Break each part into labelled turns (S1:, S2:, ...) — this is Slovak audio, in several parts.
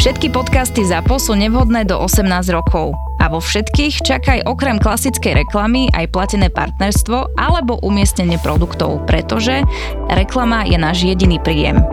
S1: Všetky podcasty ZAPO sú nevhodné do 18 rokov. A vo všetkých čakaj okrem klasickej reklamy aj platené partnerstvo alebo umiestnenie produktov, pretože reklama je náš jediný príjem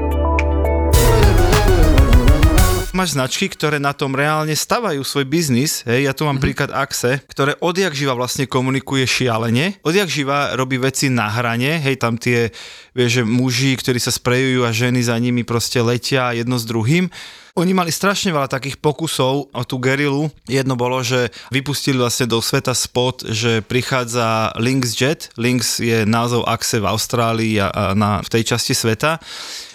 S2: máš značky, ktoré na tom reálne stavajú svoj biznis. Hej, ja tu mám mm-hmm. príklad Axe, ktoré odjak živa vlastne komunikuje šialene, odjak živa robí veci na hrane, hej, tam tie, vieš, že muži, ktorí sa sprejujú a ženy za nimi proste letia jedno s druhým. Oni mali strašne veľa takých pokusov o tú gerilu. Jedno bolo, že vypustili vlastne do sveta spot, že prichádza Lynx Jet. Lynx je názov Axe v Austrálii a na, v tej časti sveta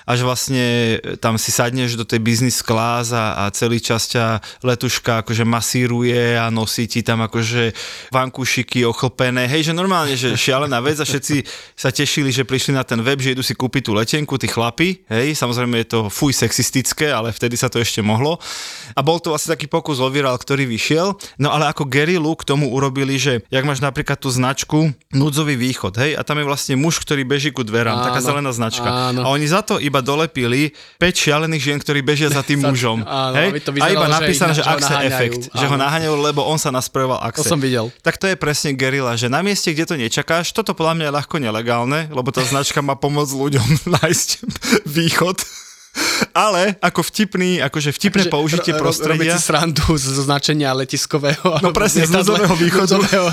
S2: až vlastne tam si sadneš do tej business class a, a celý čas ťa letuška akože masíruje a nosí ti tam akože vankúšiky ochlpené. Hej, že normálne, že šialená vec a všetci sa tešili, že prišli na ten web, že idú si kúpiť tú letenku, tí chlapi. Hej, samozrejme je to fuj sexistické, ale vtedy sa to ešte mohlo. A bol to vlastne taký pokus o viral, ktorý vyšiel. No ale ako Gary Look tomu urobili, že jak máš napríklad tú značku núdzový východ, hej, a tam je vlastne muž, ktorý beží ku dverám, áno, taká zelená značka. Áno. A oni za to iba dolepili 5 šialených žien, ktorí bežia za tým mužom.
S3: Áno, hej?
S2: To vyzeralo, a iba napísané, že, že Axe efekt, áno. že ho naháňajú, lebo on sa nasprejoval Axe.
S3: To som videl.
S2: Tak to je presne gerila, že na mieste, kde to nečakáš, toto podľa mňa je ľahko nelegálne, lebo tá značka má pomôcť ľuďom nájsť východ ale ako vtipný, akože vtipné akože použitie ro, prostredia.
S3: Robiť si srandu zo značenia letiskového.
S2: No presne, z núdzového východu. Núdzového,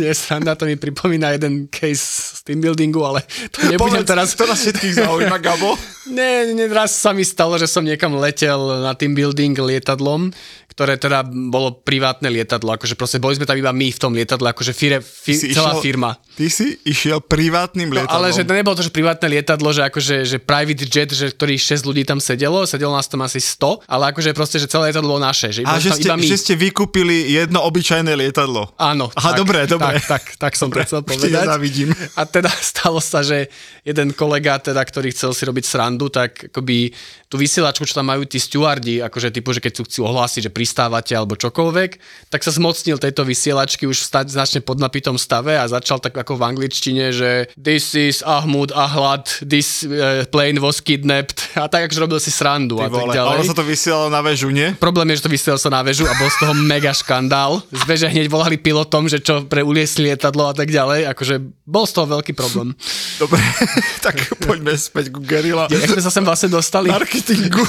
S3: nie, sranda, to mi pripomína jeden case z team buildingu, ale to nebudem
S2: Povedz,
S3: teraz...
S2: To nás všetkých zaujíma, Gabo.
S3: nie, nie, raz sa mi stalo, že som niekam letel na team building lietadlom ktoré teda bolo privátne lietadlo, akože proste boli sme tam iba my v tom lietadle, akože fire, fi, celá išiel, firma.
S2: Ty si išiel privátnym lietadlom.
S3: No, ale že to nebolo to, že privátne lietadlo, že akože že private jet, že ktorý 6 ľudí tam sedelo, sedelo nás tam asi 100, ale akože proste, že celé lietadlo bolo naše. Že
S2: A že ste,
S3: iba my.
S2: že ste vykúpili jedno obyčajné lietadlo.
S3: Áno.
S2: Aha, tak, dobre, dobre.
S3: Tak, tak, tak som dobre, to chcel povedať. A teda stalo sa, že jeden kolega, teda, ktorý chcel si robiť srandu, tak akoby tú vysielačku, čo tam majú tí stewardi, akože typu, že keď sú chcú ohlásiť, že pristávate alebo čokoľvek, tak sa zmocnil tejto vysielačky už v značne podnapitom stave a začal tak ako v angličtine, že this is Ahmud Ahlad, this uh, plane was kidnapped a tak akože robil si srandu Ty a tak ďalej.
S2: Ono sa to vysielalo na väžu, nie?
S3: Problém je, že to vysielalo sa na väžu a bol z toho mega škandál. Z veže hneď volali pilotom, že čo pre uliesli lietadlo a tak ďalej, akože bol z toho veľký problém.
S2: Dobre, tak poďme späť ku Gerila.
S3: Jak sme sa sem vlastne dostali?
S2: Marketingu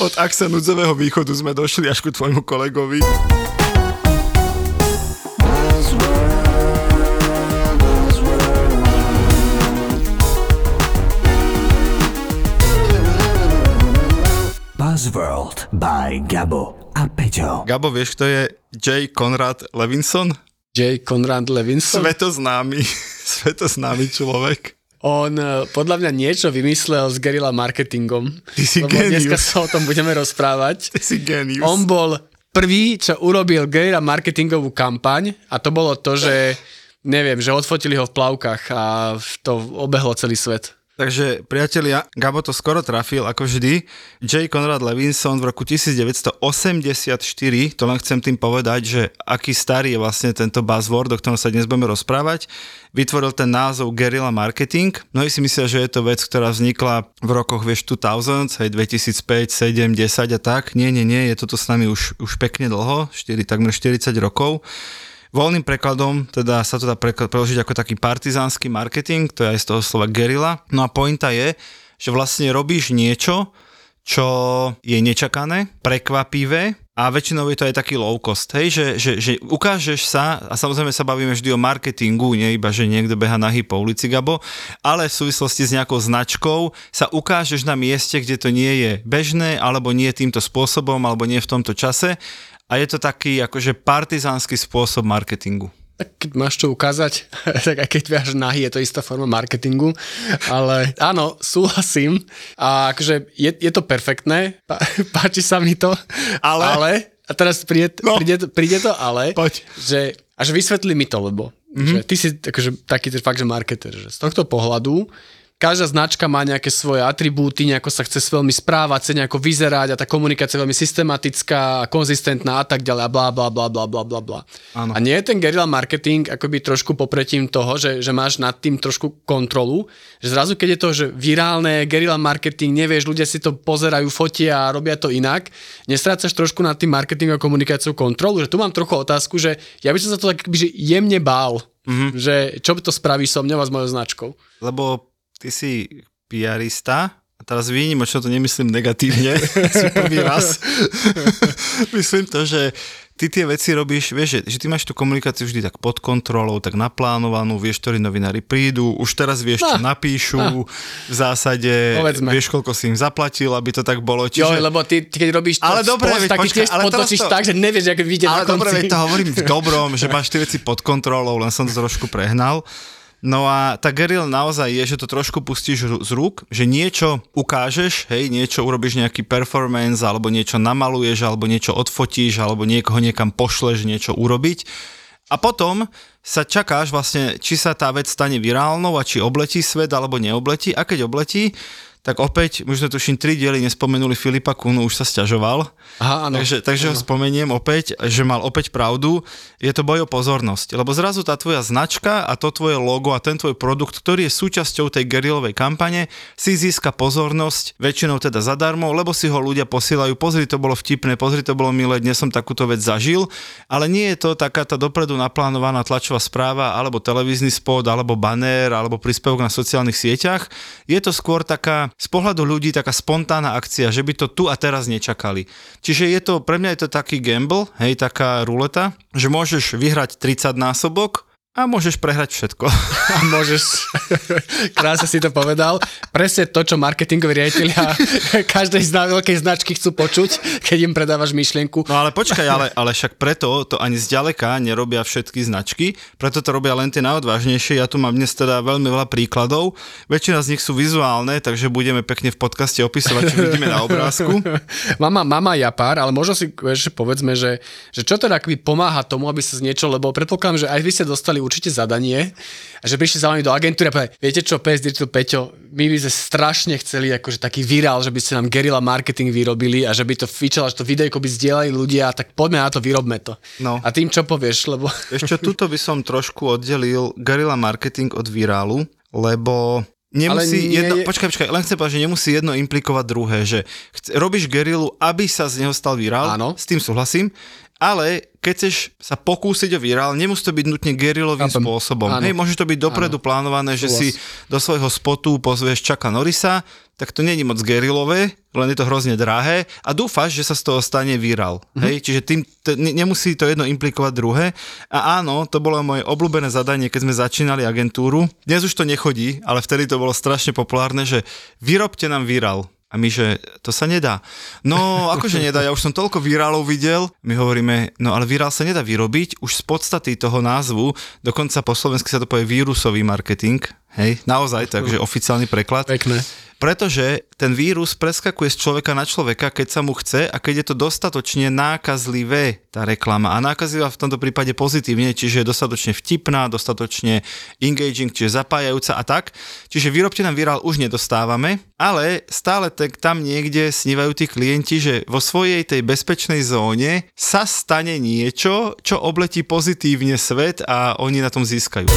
S2: od akce núdzového východu sme došli až ku tvojmu kolegovi. Buzzworld by Gabo a Peťo. Gabo, vieš, kto je J. Conrad Levinson?
S3: J. Conrad Levinson?
S2: Svetoznámy, svetoznámy človek.
S3: On eh, podľa mňa niečo vymyslel s gerila marketingom.
S2: Ty si lebo genius.
S3: dneska sa o tom budeme rozprávať.
S2: Ty si genius.
S3: On bol prvý, čo urobil gerila marketingovú kampaň a to bolo to, že neviem, že odfotili ho v plavkách a to obehlo celý svet.
S2: Takže priatelia, Gabo to skoro trafil, ako vždy. J. Conrad Levinson v roku 1984, to len chcem tým povedať, že aký starý je vlastne tento buzzword, o ktorom sa dnes budeme rozprávať, vytvoril ten názov guerrilla marketing. Mnohí si myslia, že je to vec, ktorá vznikla v rokoch, vieš, 2000, hej, 2005, 7, 10 a tak. Nie, nie, nie, je toto s nami už, už pekne dlho, 4, takmer 40 rokov. Voľným prekladom teda sa to dá preložiť ako taký partizánsky marketing, to je aj z toho slova gerila. No a pointa je, že vlastne robíš niečo, čo je nečakané, prekvapivé a väčšinou je to aj taký low cost, hej, že, že, že ukážeš sa, a samozrejme sa bavíme vždy o marketingu, nie iba, že niekto beha nahý po ulici, Gabo, ale v súvislosti s nejakou značkou sa ukážeš na mieste, kde to nie je bežné, alebo nie týmto spôsobom, alebo nie v tomto čase a je to taký akože partizánsky spôsob marketingu.
S3: Tak keď máš čo ukázať, tak aj keď viaš nahy, je to istá forma marketingu, ale áno, súhlasím a akože je, je to perfektné, páči sa mi to, ale, ale a teraz príde,
S2: No.
S3: príde, to- príde to ale,
S2: Poď.
S3: že až vysvetli mi to, lebo mm-hmm. že ty si akože, taký fakt, že marketer, že z tohto pohľadu každá značka má nejaké svoje atribúty, nejako sa chce veľmi správať, chce nejako vyzerať a tá komunikácia je veľmi systematická, konzistentná a tak ďalej a bla bla bla bla bla bla bla. A nie je ten guerrilla marketing akoby trošku popretím toho, že, že máš nad tým trošku kontrolu, že zrazu keď je to, že virálne guerrilla marketing, nevieš, ľudia si to pozerajú, fotia a robia to inak, nestrácaš trošku nad tým marketingom a komunikáciou kontrolu, že tu mám trochu otázku, že ja by som sa to tak že jemne bál, mm-hmm. že čo to spraví so mňou a s mojou značkou.
S2: Lebo ty si PRista a teraz výnimočne to nemyslím negatívne, si prvý raz. Myslím to, že ty tie veci robíš, vieš, že, že ty máš tú komunikáciu vždy tak pod kontrolou, tak naplánovanú, vieš, ktorí novinári prídu, už teraz vieš, čo
S3: No.
S2: napíšu, v zásade
S3: Povedzme.
S2: vieš, koľko si im zaplatil, aby to tak bolo.
S3: Čiže... Jo, lebo ty, ty keď robíš to
S2: Ale dobre, veď
S3: tak ty
S2: počkaj,
S3: tiež
S2: ale to-
S3: tak, že nevieš, ako vyjde
S2: Ale
S3: na konci.
S2: dobre, veď to hovorím v dobrom, že máš tie veci pod kontrolou, len som to trošku prehnal. No a tá guerrilla naozaj je, že to trošku pustíš z rúk, že niečo ukážeš, hej, niečo urobíš nejaký performance, alebo niečo namaluješ, alebo niečo odfotíš, alebo niekoho niekam pošleš niečo urobiť. A potom sa čakáš vlastne, či sa tá vec stane virálnou a či obletí svet alebo neobletí. A keď obletí, tak opäť, už sme tuším tri diely nespomenuli Filipa Kunu, už sa sťažoval.
S3: Aha, áno.
S2: Takže, takže ho spomeniem opäť, že mal opäť pravdu. Je to boj o pozornosť, lebo zrazu tá tvoja značka a to tvoje logo a ten tvoj produkt, ktorý je súčasťou tej gerilovej kampane, si získa pozornosť, väčšinou teda zadarmo, lebo si ho ľudia posielajú, pozri, to bolo vtipné, pozri, to bolo milé, dnes som takúto vec zažil, ale nie je to taká tá dopredu naplánovaná tlačová správa, alebo televízny spot, alebo banner, alebo príspevok na sociálnych sieťach. Je to skôr taká, z pohľadu ľudí, taká spontánna akcia, že by to tu a teraz nečakali. Čiže je to, pre mňa je to taký gamble, hej, taká ruleta, že môžeš vyhrať 30 násobok a môžeš prehrať všetko.
S3: A môžeš, krásne si to povedal, presne to, čo marketingoví riaditeľia každej z veľkej značky chcú počuť, keď im predávaš myšlienku.
S2: No ale počkaj, ale, ale však preto to ani zďaleka nerobia všetky značky, preto to robia len tie najodvážnejšie. Ja tu mám dnes teda veľmi veľa príkladov. Väčšina z nich sú vizuálne, takže budeme pekne v podcaste opisovať, čo vidíme na obrázku.
S3: Mama, mama ja pár, ale možno si ešte povedzme, že, že čo teda pomáha tomu, aby sa z niečo, lebo predpokladám, že aj vy ste dostali určite zadanie a že prišli za vami do agentúry a povedali, viete čo, PS Digital Peťo, my by sme strašne chceli akože taký virál, že by ste nám guerilla marketing vyrobili a že by to fičalo, že to videjko by zdieľali ľudia, tak poďme na to, vyrobme to.
S2: No.
S3: A tým čo povieš, lebo...
S2: Ešte tuto by som trošku oddelil guerilla marketing od virálu, lebo Nemusí
S3: Ale nie
S2: jedno,
S3: je-
S2: počkaj, počkaj, len chcem povedať, že nemusí jedno implikovať druhé, že chce, robíš gerilu, aby sa z neho stal virál,
S3: Áno.
S2: s tým súhlasím, ale keď chceš sa pokúsiť o virál, nemusí to byť nutne gerilovým
S3: Chápem.
S2: spôsobom.
S3: Áno.
S2: Hej, môže to byť dopredu plánované, že si
S3: Súhlas.
S2: do svojho spotu pozvieš Čaka Norisa, tak to není moc gerilové, len je to hrozne drahé a dúfaš, že sa z toho stane virál.
S3: Mhm.
S2: Hej, čiže tým, t- ne- nemusí to jedno implikovať druhé. A áno, to bolo moje obľúbené zadanie, keď sme začínali agentúru. Dnes už to nechodí, ale vtedy to bolo strašne populárne, že vyrobte nám virál. A my, že to sa nedá. No, akože nedá, ja už som toľko virálov videl. My hovoríme, no ale virál sa nedá vyrobiť, už z podstaty toho názvu, dokonca po slovensky sa to povie vírusový marketing, hej, naozaj, takže oficiálny preklad.
S3: Pekné.
S2: Pretože ten vírus preskakuje z človeka na človeka, keď sa mu chce a keď je to dostatočne nákazlivé, tá reklama. A nákazlivá v tomto prípade pozitívne, čiže je dostatočne vtipná, dostatočne engaging, čiže zapájajúca a tak. Čiže výrobte nám virál už nedostávame, ale stále tak tam niekde snívajú tí klienti, že vo svojej tej bezpečnej zóne sa stane niečo, čo obletí pozitívne svet a oni na tom získajú.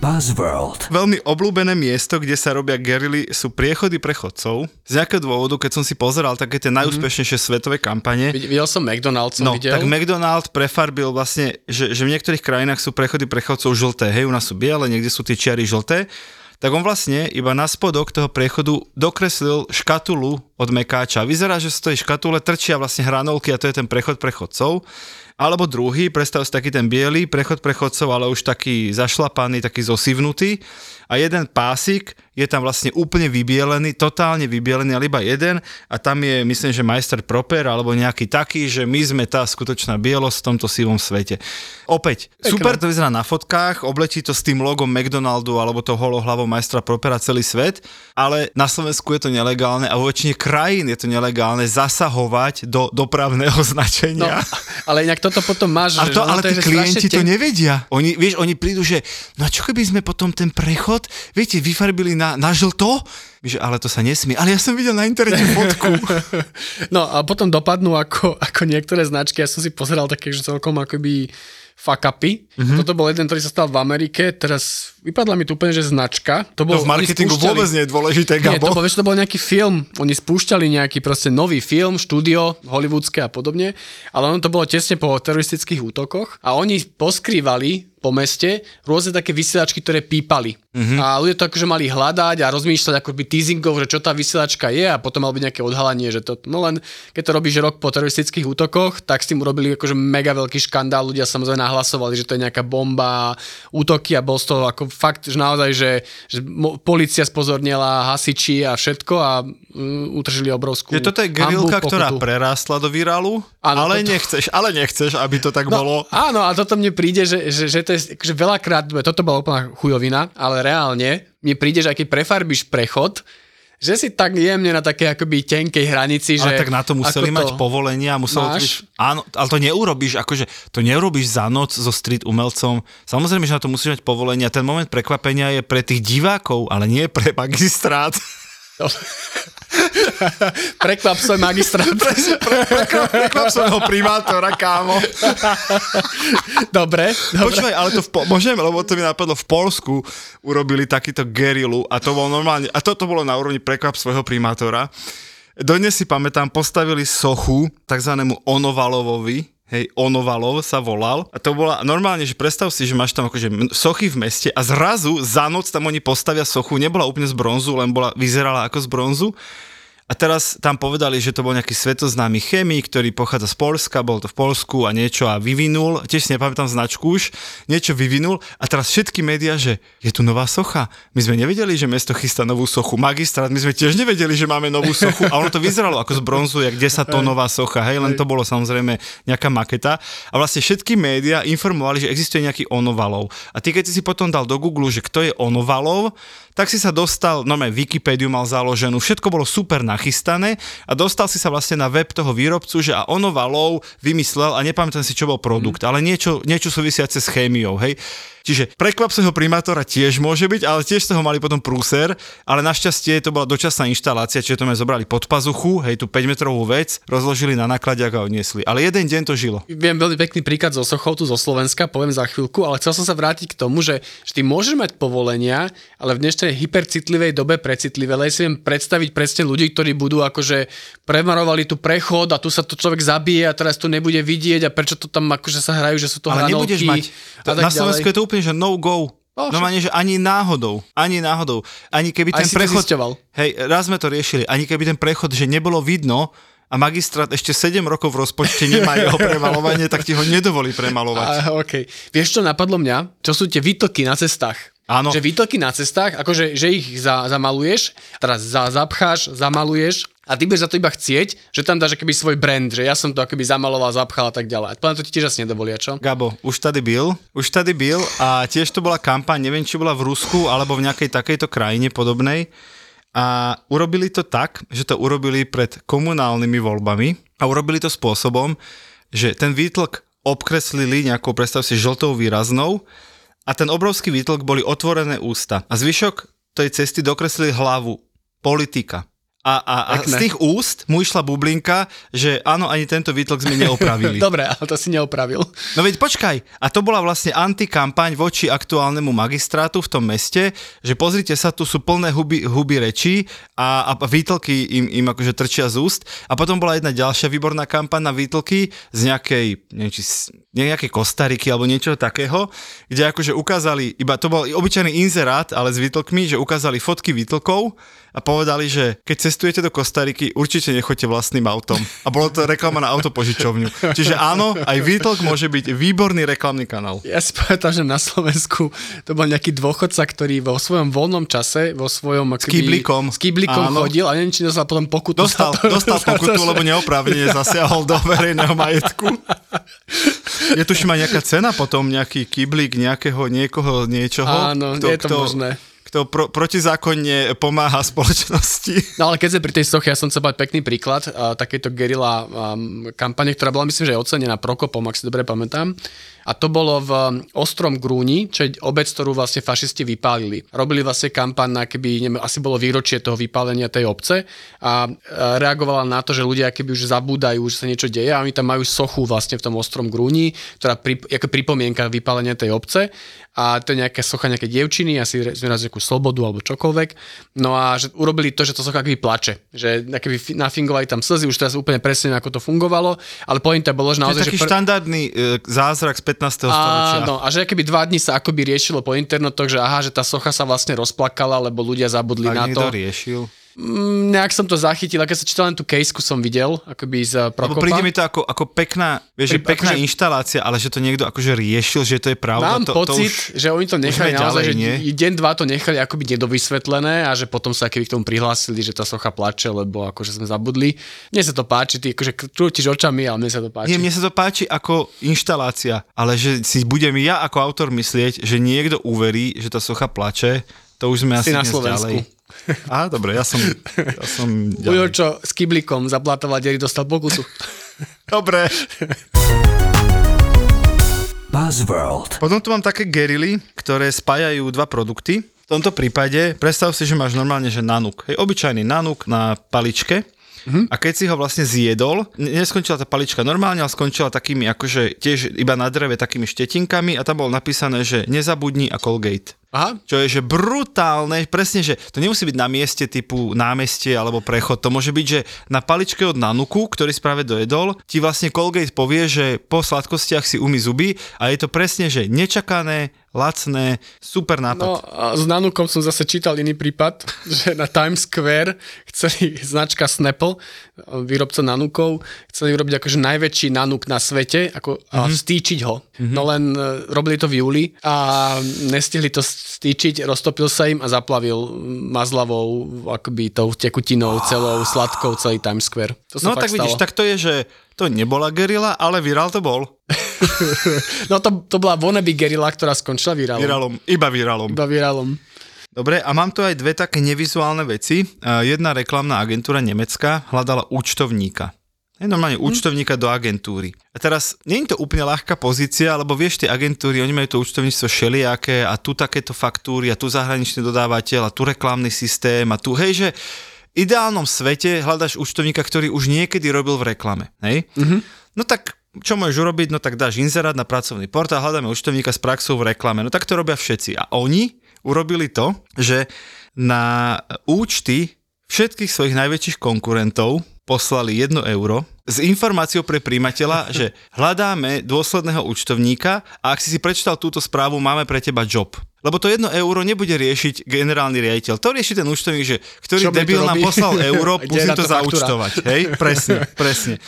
S4: Buzzworld.
S2: Veľmi obľúbené miesto, kde sa robia gerily, sú priechody pre chodcov. Z nejakého dôvodu, keď som si pozeral také tie najúspešnejšie svetové kampane,
S3: Vid- Videl som McDonald's, som
S2: No,
S3: videl.
S2: tak McDonald prefarbil vlastne, že, že v niektorých krajinách sú prechody prechodcov žlté, hej, u nás sú biele, niekde sú tie čiary žlté, tak on vlastne iba na spodok toho priechodu dokreslil škatulu od mekáča. Vyzerá, že z tej škatule trčia vlastne hranolky a to je ten prechod pre chodcov. Alebo druhý, predstav si taký ten biely prechod pre chodcov, ale už taký zašlapaný, taký zosivnutý. A jeden pásik je tam vlastne úplne vybielený, totálne vybielený, ale iba jeden. A tam je, myslím, že majster proper, alebo nejaký taký, že my sme tá skutočná bielosť v tomto sivom svete. Opäť,
S3: Pekné.
S2: super to vyzerá na fotkách, obletí to s tým logom McDonaldu alebo to holohlavou majstra propera celý svet, ale na Slovensku je to nelegálne a vo väčšine krajín je to nelegálne zasahovať do dopravného značenia.
S3: No, ale inak toto potom máš.
S2: A to,
S3: že,
S2: ale
S3: to
S2: tí klienti to nevedia. Oni, vieš, oni prídu, že no čo keby sme potom ten prechod, viete, vyfarbili na, na žlto? Že, ale to sa nesmie. Ale ja som videl na internete fotku.
S3: No a potom dopadnú ako, ako niektoré značky. Ja som si pozeral také, že celkom akoby fuck upy. Mm-hmm. Toto bol jeden, ktorý sa stal v Amerike. Teraz vypadla mi tu úplne, že značka. To, bol,
S2: to v marketingu vôbec nie je dôležité,
S3: Nie,
S2: Gabo.
S3: to bol, vieš, to bol nejaký film. Oni spúšťali nejaký proste nový film, štúdio, hollywoodske a podobne. Ale ono to bolo tesne po teroristických útokoch. A oni poskrývali po meste rôzne také vysielačky, ktoré pípali. Mm-hmm. A ľudia to akože mali hľadať a rozmýšľať akoby teasingov, že čo tá vysielačka je a potom malo byť nejaké odhalenie, že to, no len keď to robíš rok po teroristických útokoch, tak s tým urobili akože mega veľký škandál, ľudia samozrejme nahlasovali, že to je nejaká bomba, útoky a bol z toho ako fakt, že naozaj, že, že policia spozornila, hasiči a všetko a um, utržili obrovskú
S2: Je toto je gerilka, ktorá prerástla do virálu, ale, toto... nechceš, ale nechceš, aby to tak
S3: no,
S2: bolo.
S3: Áno, a toto mne príde, že, že, že to je akože veľakrát, toto bola úplná chujovina, ale reálne mne príde, že aj keď prefarbíš prechod, že si tak jemne na také akoby tenkej hranici, že...
S2: Ale tak na to museli mať povolenia, muselo to byť, áno, ale to neurobíš, akože to neurobíš za noc so street umelcom. Samozrejme, že na to musíš mať povolenia. Ten moment prekvapenia je pre tých divákov, ale nie pre magistrát.
S3: prekvap svoj magistrát.
S2: pre, pre, prekvap, prekvap svojho primátora, kámo.
S3: dobre, dobre.
S2: Počúvaj, ale to v, môžem, lebo to mi napadlo, v Polsku urobili takýto gerilu a to bolo normálne, a toto bolo na úrovni prekvap svojho primátora. Dodnes si pamätám, postavili sochu takzvanému Onovalovovi, hej, Onovalov sa volal. A to bola normálne, že predstav si, že máš tam akože sochy v meste a zrazu za noc tam oni postavia sochu, nebola úplne z bronzu, len bola, vyzerala ako z bronzu a teraz tam povedali, že to bol nejaký svetoznámy chemik, ktorý pochádza z Polska, bol to v Polsku a niečo a vyvinul, tiež si nepamätám značku už, niečo vyvinul a teraz všetky médiá, že je tu nová socha. My sme nevedeli, že mesto chystá novú sochu. Magistrát, my sme tiež nevedeli, že máme novú sochu a ono to vyzeralo ako z bronzu, jak 10 tónová socha, hej, len to bolo samozrejme nejaká maketa. A vlastne všetky médiá informovali, že existuje nejaký onovalov. A ty keď si potom dal do Google, že kto je onovalov, tak si sa dostal, normálne Wikipédiu mal založenú, všetko bolo super nachystané a dostal si sa vlastne na web toho výrobcu, že a ono valov vymyslel a nepamätám si, čo bol produkt, mm. ale niečo, niečo súvisiace s chémiou, hej. Čiže prekvap svojho primátora tiež môže byť, ale tiež toho mali potom prúser, ale našťastie to bola dočasná inštalácia, čiže to sme zobrali pod pazuchu, hej, tú 5 metrovú vec, rozložili na nakladiak a odniesli. Ale jeden deň to žilo.
S3: Viem veľmi pekný príklad zo Sochou, tu zo Slovenska, poviem za chvíľku, ale chcel som sa vrátiť k tomu, že, že ty môžeš mať povolenia, ale v dnešnej hypercitlivej dobe precitlivej si viem predstaviť presne ľudí, ktorí budú akože premarovali tu prechod a tu sa to človek zabije a teraz to nebude vidieť a prečo to tam akože sa hrajú, že sú to
S2: ale
S3: hranolky.
S2: nebudeš mať, to, na Slovensku je to úplne, že no go. Oh, Normálne, že ani náhodou, ani náhodou, ani keby ten prechod... Hej, raz sme to riešili, ani keby ten prechod, že nebolo vidno, a magistrát ešte 7 rokov v rozpočte nemá jeho premalovanie, tak ti ho nedovolí premalovať.
S3: A, okay. Vieš, čo napadlo mňa? Čo sú tie výtoky na cestách?
S2: Áno.
S3: Že výtoky na cestách, akože že ich za, zamaluješ, teraz za, zapcháš, zamaluješ a ty budeš za to iba chcieť, že tam dáš akoby svoj brand, že ja som to akoby zamaloval, zapchal a tak ďalej. A to ti tiež asi nedovolia, čo?
S2: Gabo, už tady byl, už tady byl a tiež to bola kampaň, neviem, či bola v Rusku alebo v nejakej takejto krajine podobnej. A urobili to tak, že to urobili pred komunálnymi voľbami a urobili to spôsobom, že ten výtlk obkreslili nejakou, predstav si, žltou výraznou a ten obrovský výtlk boli otvorené ústa. A zvyšok tej cesty dokreslili hlavu politika. A, a, a z tých úst mu išla bublinka, že áno, ani tento výtlok sme neopravili.
S3: Dobre, ale to si neopravil.
S2: No veď počkaj, a to bola vlastne antikampaň voči aktuálnemu magistrátu v tom meste, že pozrite sa, tu sú plné huby, huby rečí a, a výtlky im, im akože trčia z úst. A potom bola jedna ďalšia výborná kampaň na výtlky z nejakej, neviem, či, nejakej Kostariky alebo niečo takého, kde akože ukázali, iba to bol obyčajný inzerát, ale s výtlkmi, že ukázali fotky výtlkov a povedali, že keď cestujete do Kostariky, určite nechoďte vlastným autom. A bolo to reklama na autopožičovňu. Čiže áno, aj Výtlk môže byť výborný reklamný kanál.
S3: Ja si pamätám, že na Slovensku to bol nejaký dôchodca, ktorý vo svojom voľnom čase, vo svojom...
S2: S kýblikom.
S3: S kýblikom áno. chodil a neviem, či dostal potom pokutu.
S2: Dostal, to, dostal pokutu, lebo neoprávne zasiahol do verejného majetku. Je tuším aj nejaká cena potom, nejaký kyblík nejakého, niekoho, niečoho.
S3: Áno, kto, je to kto, možné
S2: kto pro, protizákonne pomáha spoločnosti.
S3: No ale keď sme pri tej soche, ja som chcel mať pekný príklad uh, takéto gerila um, kampane, ktorá bola myslím, že aj ocenená Prokopom, ak si dobre pamätám. A to bolo v um, Ostrom Grúni, čo je obec, ktorú vlastne fašisti vypálili. Robili vlastne kampaň na keby, neviem, asi bolo výročie toho vypálenia tej obce a reagovala na to, že ľudia keby už zabúdajú, že sa niečo deje a oni tam majú sochu vlastne v tom Ostrom Grúni, ktorá pri, ako pripomienka vypálenia tej obce a to je nejaká socha nejaké dievčiny, asi zraz nejakú slobodu alebo čokoľvek. No a že urobili to, že to socha akoby plače, že akoby nafingovali tam slzy, už teraz úplne presne ako to fungovalo, ale pointa bolo, že naozaj...
S2: To je taký že pr... štandardný e, zázrak z 15. storočia.
S3: Áno, a že keby dva dní sa akoby riešilo po internetoch, že aha, že tá socha sa vlastne rozplakala, lebo ľudia zabudli
S2: tak
S3: na to.
S2: riešil.
S3: Mm, nejak som to zachytil, keď sa čítal len tú caseku som videl, akoby z Prokopa.
S2: Lebo príde mi to ako, ako pekná, vieš, Pri, pekná akože, inštalácia, ale že to niekto akože riešil, že to je pravda.
S3: Mám
S2: to,
S3: pocit,
S2: to už,
S3: že oni to nechali naozaj, ďalej, že nie? deň, dva to nechali akoby nedovysvetlené a že potom sa keby k tomu prihlásili, že tá socha plače, lebo akože sme zabudli. Mne sa to páči, ty akože krútiš očami, ale mne sa to páči.
S2: Nie, mne sa to páči ako inštalácia, ale že si budem ja ako autor myslieť, že niekto uverí, že tá socha plače, to už sme
S3: si
S2: asi
S3: na Slovensku.
S2: Ďalej. Á, dobre, ja som, ja som
S3: Ujo, čo s kyblikom zablatovať dery dostal pokusu.
S2: dobre. Buzzworld. Potom tu mám také gerily, ktoré spájajú dva produkty. V tomto prípade predstav si, že máš normálne, že nanuk. Hej, obyčajný nanuk na paličke. Mm-hmm. A keď si ho vlastne zjedol, neskončila tá palička normálne, ale skončila takými akože tiež iba na dreve takými štetinkami a tam bolo napísané, že nezabudni a Colgate.
S3: Aha.
S2: Čo je, že brutálne, presne, že to nemusí byť na mieste typu námestie alebo prechod, to môže byť, že na paličke od Nanuku, ktorý práve dojedol, ti vlastne Colgate povie, že po sladkostiach si umy zuby a je to presne, že nečakané, lacné, super nápad.
S3: No a s Nanukom som zase čítal iný prípad, že na Times Square chceli značka Snapple, výrobca Nanukov, chceli urobiť akože najväčší Nanuk na svete ako, mm-hmm. a mhm. ho. Mm-hmm. No len e, robili to v júli a nestihli to stýčiť, roztopil sa im a zaplavil mazlavou akoby tou tekutinou celou sladkou celý Times Square. To
S2: sa no tak stalo. vidíš, tak to je, že to nebola gerila, ale virál to bol.
S3: no to, to bola wannabe gerila, ktorá skončila virálom.
S2: Virálom, iba virálom.
S3: Iba virálom.
S2: Dobre, a mám tu aj dve také nevizuálne veci. Jedna reklamná agentúra nemecká hľadala účtovníka. Je normálne hm. účtovníka do agentúry. A teraz, nie je to úplne ľahká pozícia, lebo vieš, tie agentúry, oni majú to účtovníctvo šeliaké a tu takéto faktúry a tu zahraničný dodávateľ a tu reklamný systém a tu, hej, že v ideálnom svete hľadaš účtovníka, ktorý už niekedy robil v reklame, hej? Mm-hmm. No tak čo môžeš urobiť? No tak dáš inzerát na pracovný portál, hľadáme účtovníka s praxou v reklame. No tak to robia všetci. A oni urobili to, že na účty všetkých svojich najväčších konkurentov poslali 1 euro s informáciou pre príjimateľa, že hľadáme dôsledného účtovníka a ak si si prečítal túto správu, máme pre teba job. Lebo to 1 euro nebude riešiť generálny riaditeľ. To rieši ten účtovník, že ktorý Čo debil nám poslal euro, musím to zaučtovať. Hej, presne, presne.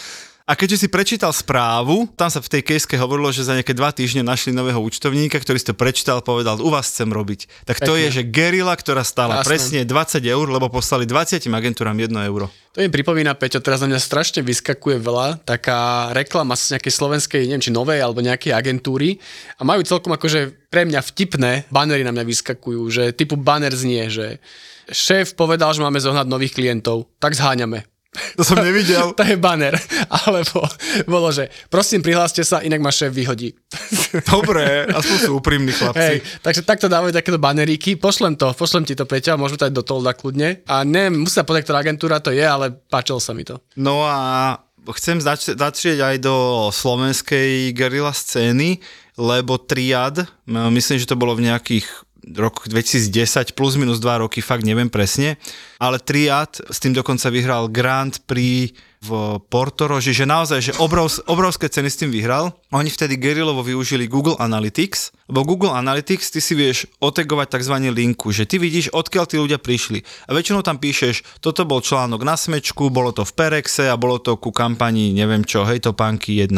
S2: A keďže si prečítal správu, tam sa v tej kejske hovorilo, že za nejaké dva týždne našli nového účtovníka, ktorý si to prečítal, povedal, u vás chcem robiť. Tak to Pekne. je, že gerila, ktorá stála Jasne. presne 20 eur, lebo poslali 20 agentúram 1 euro.
S3: To mi pripomína, Peťo, teraz na mňa strašne vyskakuje veľa taká reklama z nejakej slovenskej, neviem, či novej alebo nejakej agentúry a majú celkom akože pre mňa vtipné banery na mňa vyskakujú, že typu banner znie, že šéf povedal, že máme zohnať nových klientov, tak zháňame.
S2: To som nevidel.
S3: to je banner. Alebo bolo, že prosím, prihláste sa, inak ma šéf vyhodí.
S2: Dobre, aspoň sú úprimní chlapci.
S3: Hej, takže takto dávajú takéto baneríky. Pošlem to, pošlem ti to, Peťa, môžeme to aj do Tolda kľudne. A neviem, musím povedať, ktorá agentúra to je, ale páčilo sa mi to.
S2: No a chcem zač- začrieť aj do slovenskej gerila scény, lebo Triad, myslím, že to bolo v nejakých rok 2010, plus minus 2 roky, fakt neviem presne, ale Triad s tým dokonca vyhral Grand Prix v Portoroži, že naozaj, že obrov, obrovské ceny s tým vyhral. Oni vtedy gerilovo využili Google Analytics, lebo Google Analytics ty si vieš otegovať tzv. linku, že ty vidíš, odkiaľ tí ľudia prišli. A väčšinou tam píšeš, toto bol článok na smečku, bolo to v Perexe a bolo to ku kampanii, neviem čo, hej, to pánky 1.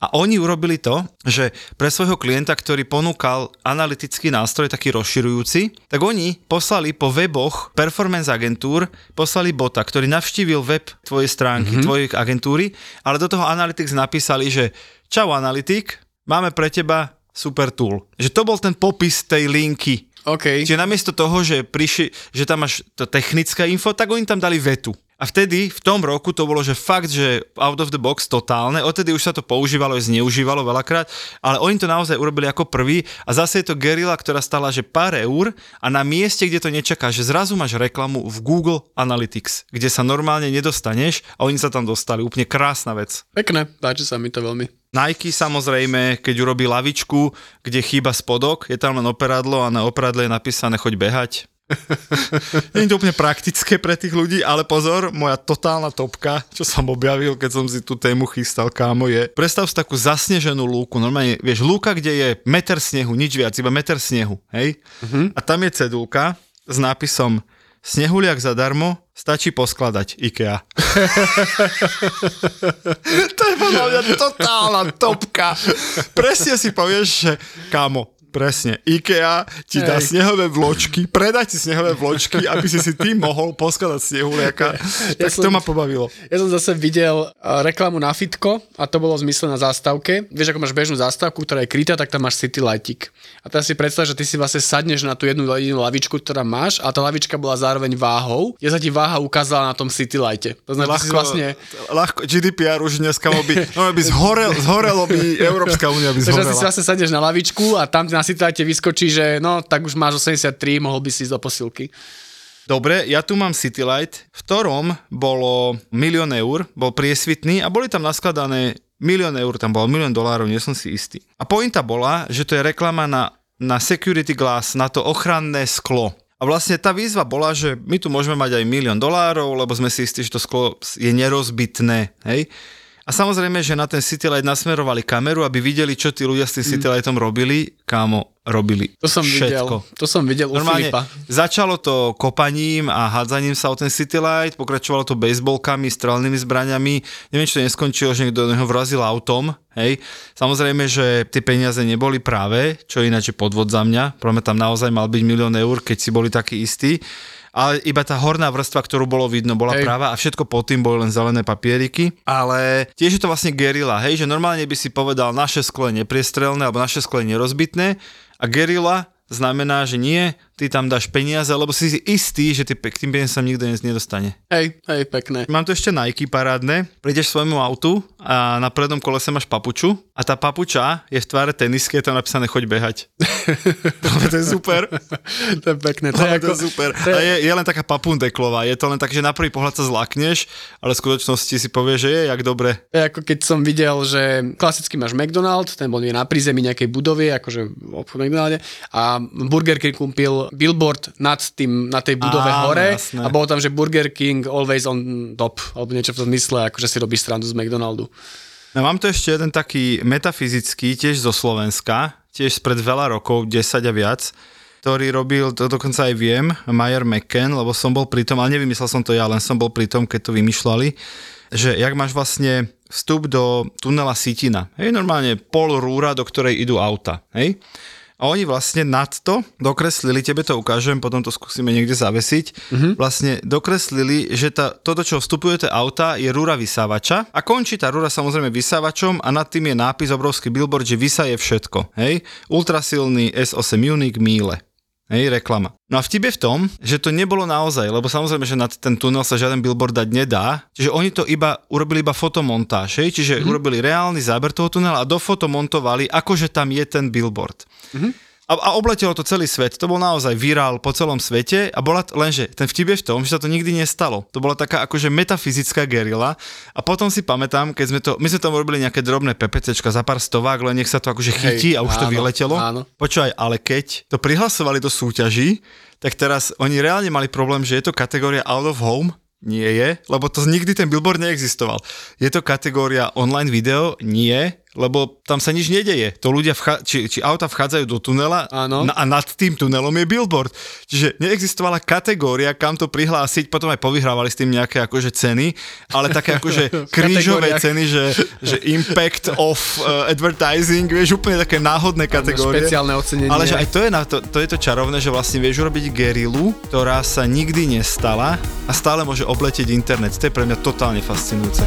S2: A oni urobili to, že pre svojho klienta, ktorý ponúkal analytický nástroj, taký rozširujúci, tak oni poslali po weboch performance agentúr, poslali bota, ktorý navštívil web tvojej stránky, mm-hmm. tvojej agentúry, ale do toho Analytics napísali, že čau analytik, máme pre teba super tool. Že to bol ten popis tej linky.
S3: OK.
S2: Čiže namiesto toho, že, priši, že tam máš to technické info, tak oni tam dali vetu. A vtedy, v tom roku to bolo, že fakt, že out of the box totálne, odtedy už sa to používalo, aj zneužívalo veľakrát, ale oni to naozaj urobili ako prvý a zase je to gerila, ktorá stala, že pár eur a na mieste, kde to nečaká, že zrazu máš reklamu v Google Analytics, kde sa normálne nedostaneš a oni sa tam dostali. Úplne krásna vec.
S3: Pekné, páči sa mi to veľmi.
S2: Nike samozrejme, keď urobí lavičku, kde chýba spodok, je tam len operadlo a na operadle je napísané choď behať. Nie je to úplne praktické pre tých ľudí, ale pozor, moja totálna topka, čo som objavil, keď som si tú tému chystal, kámo, je predstav si takú zasneženú lúku. Normálne, vieš, lúka, kde je meter snehu, nič viac, iba meter snehu, hej? Uh-huh. A tam je cedulka s nápisom Snehuliak zadarmo, stačí poskladať IKEA. to je podľa mňa totálna topka. Presne si povieš, že kámo, Presne. IKEA ti dá Hej. snehové vločky, predaj ti snehové vločky, aby si si ty mohol poskladať snehuliaka. Ja tak som, to ma pobavilo.
S3: Ja som zase videl reklamu na fitko a to bolo v zmysle na zástavke. Vieš, ako máš bežnú zástavku, ktorá je krytá, tak tam máš city lightik. A teraz si predstav, že ty si vlastne sadneš na tú jednu jedinú lavičku, ktorá máš a tá lavička bola zároveň váhou. Ja sa ti váha ukázala na tom city lighte. To znamená, ľahko, si vlastne...
S2: ľahko, GDPR už dneska by, no, by zhorel, zhorelo by Európska únia by zhorela.
S3: Takže si vlastne sadneš na lavičku a tam na citáte vyskočí, že no, tak už máš 83, mohol by si ísť do posilky.
S2: Dobre, ja tu mám City Light, v ktorom bolo milión eur, bol priesvitný a boli tam naskladané milión eur, tam bolo milión dolárov, nie som si istý. A pointa bola, že to je reklama na, na security glass, na to ochranné sklo. A vlastne tá výzva bola, že my tu môžeme mať aj milión dolárov, lebo sme si istí, že to sklo je nerozbitné, hej. A samozrejme, že na ten City Light nasmerovali kameru, aby videli, čo tí ľudia s tým City mm. Robili. Kámo, robili
S3: To som
S2: všetko.
S3: videl. To som videl Normálne, u Filipa.
S2: Začalo to kopaním a hádzaním sa o ten City Light, pokračovalo to baseballkami, strelnými zbraniami. Neviem, či to neskončilo, že niekto do neho vrazil autom. Hej. Samozrejme, že tie peniaze neboli práve, čo ináč je podvod za mňa. Pro mňa tam naozaj mal byť milión eur, keď si boli takí istí ale iba tá horná vrstva, ktorú bolo vidno, bola hej. práva a všetko pod tým boli len zelené papieriky. Ale tiež je to vlastne gerila, hej, že normálne by si povedal, naše sklo je nepriestrelné alebo naše sklo je nerozbitné a gerila znamená, že nie, ty tam dáš peniaze, lebo si si istý, že ty k tým peniazom nikto nedostane.
S3: Hej, hej, pekné.
S2: Mám tu ešte Nike parádne. Prídeš svojmu autu a na prednom kolese máš papuču a tá papuča je v tvare tenisky, je tam napísané choď behať. to je super.
S3: to je pekné. To
S2: je, ako, to je super. To je... A je, je, len taká papundeklová. Je to len tak, že na prvý pohľad sa zlakneš, ale v skutočnosti si povie, že je jak dobre.
S3: Je ako keď som videl, že klasicky máš McDonald, ten bol na prízemí nejakej budovy, akože v obchod McDonalde a Burger King kúpil billboard nad tým, na tej budove Á, hore jasné. a bolo tam, že Burger King always on top, alebo niečo v tom mysle, akože si robí strandu z McDonaldu.
S2: No, mám tu ešte jeden taký metafyzický, tiež zo Slovenska, tiež spred veľa rokov, 10 a viac, ktorý robil, to dokonca aj viem, Mayer McCann, lebo som bol pri tom, ale nevymyslel som to ja, len som bol pri tom, keď to vymýšľali, že jak máš vlastne vstup do tunela Sitina. Hej, normálne pol rúra, do ktorej idú auta. Hej? A oni vlastne nad to dokreslili, tebe to ukážem, potom to skúsime niekde zavesiť, mm-hmm. vlastne dokreslili, že tá, toto, čo vstupuje tie auta, je rúra vysávača a končí tá rúra samozrejme vysávačom a nad tým je nápis, obrovský billboard, že vysaje všetko. Hej? Ultrasilný S8 Unique míle. Hej, reklama. No a vtip je v tom, že to nebolo naozaj, lebo samozrejme, že na ten tunel sa žiaden billboard dať nedá, čiže oni to iba urobili iba fotomontáž, hej? čiže mm-hmm. urobili reálny záber toho tunela a dofotomontovali, akože tam je ten billboard. Mm-hmm. A, a obletelo to celý svet. To bol naozaj virál po celom svete a bola, lenže ten vtip je v tom, že sa to nikdy nestalo. To bola taká akože metafyzická gerila a potom si pamätám, keď sme to, my sme tam robili nejaké drobné PPCčka za pár stovák, len nech sa to akože chytí Hej, a už áno, to vyletelo. Áno. Počúvaj, ale keď to prihlasovali do súťaží, tak teraz oni reálne mali problém, že je to kategória out of home nie je, lebo to nikdy ten billboard neexistoval. Je to kategória online video? Nie, lebo tam sa nič nedeje. To ľudia, vcha- či, či auta vchádzajú do tunela Áno. a nad tým tunelom je billboard. Čiže neexistovala kategória, kam to prihlásiť, potom aj povyhrávali s tým nejaké akože ceny, ale také akože krížové ceny, že, že impact of uh, advertising, vieš, úplne také náhodné kategórie.
S3: Špeciálne ocenenie.
S2: Ale že aj to je, na to, to je to čarovné, že vlastne vieš urobiť gerilu, ktorá sa nikdy nestala a stále môže obletieť internet. To je pre mňa totálne fascinujúce.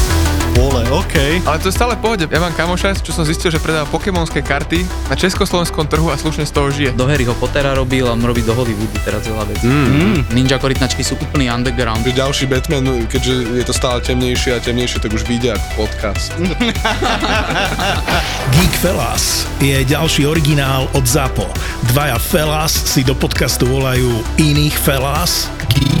S4: Vole, OK.
S5: Ale to je stále pohode. Ja mám kamoša, čo som zistil, že predáva pokémonské karty na československom trhu a slušne z toho žije.
S6: Do Harryho Pottera robil a robí do Hollywoodu teraz veľa vecí.
S4: Mm.
S6: Ninja korytnačky sú úplný underground.
S7: Že ďalší Batman, keďže je to stále temnejšie a temnejšie, tak už vyjde ako podcast.
S8: Geek Fellas je ďalší originál od ZAPO. Dvaja Fellas si do podcastu volajú iných Fellas, Geeks